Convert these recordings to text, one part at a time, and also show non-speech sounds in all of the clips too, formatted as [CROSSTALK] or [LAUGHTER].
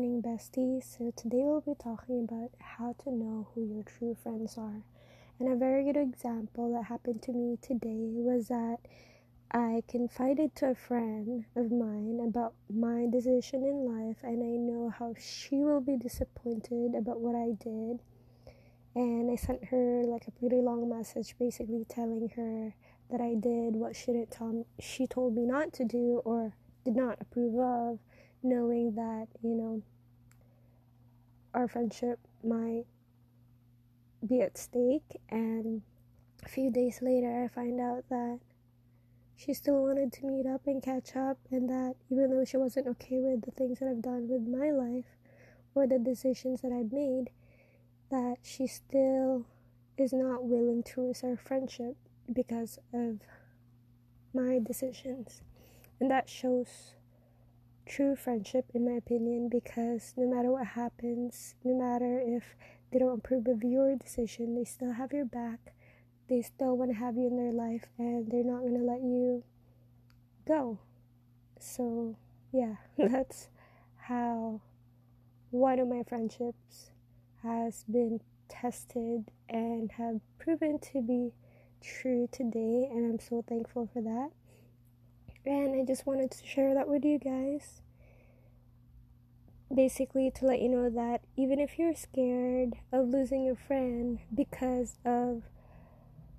besties. So, today we'll be talking about how to know who your true friends are. And a very good example that happened to me today was that I confided to a friend of mine about my decision in life, and I know how she will be disappointed about what I did. And I sent her like a pretty long message basically telling her that I did what she didn't tell me, she told me not to do or did not approve of knowing that, you know, our friendship might be at stake. And a few days later, I find out that she still wanted to meet up and catch up, and that even though she wasn't okay with the things that I've done with my life or the decisions that I've made, that she still is not willing to risk our friendship because of my decisions. And that shows true friendship, in my opinion, because no matter what happens, no matter if they don't approve of your decision, they still have your back. They still want to have you in their life, and they're not going to let you go. So, yeah, [LAUGHS] that's how one of my friendships has been tested and have proven to be true today, and I'm so thankful for that. And I just wanted to share that with you guys. Basically, to let you know that even if you're scared of losing a friend because of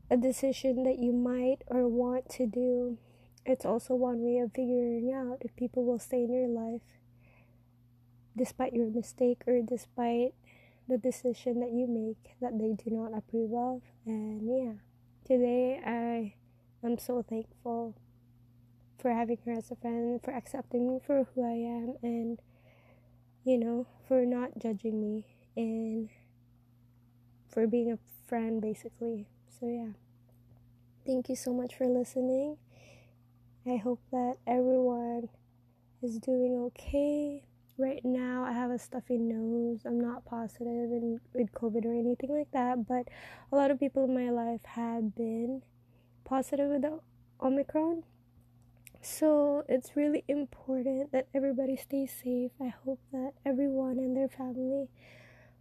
a decision that you might or want to do, it's also one way of figuring out if people will stay in your life despite your mistake or despite the decision that you make that they do not approve of. And yeah, today I am so thankful for having her as a friend, for accepting me for who I am, and you know, for not judging me and for being a friend basically. So, yeah, thank you so much for listening. I hope that everyone is doing okay. Right now, I have a stuffy nose. I'm not positive in, with COVID or anything like that, but a lot of people in my life have been positive with the Omicron. So it's really important that everybody stays safe. I hope that everyone and their family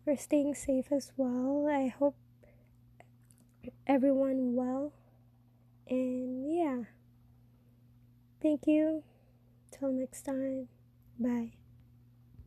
are staying safe as well. I hope everyone well. And yeah. Thank you. Till next time. Bye.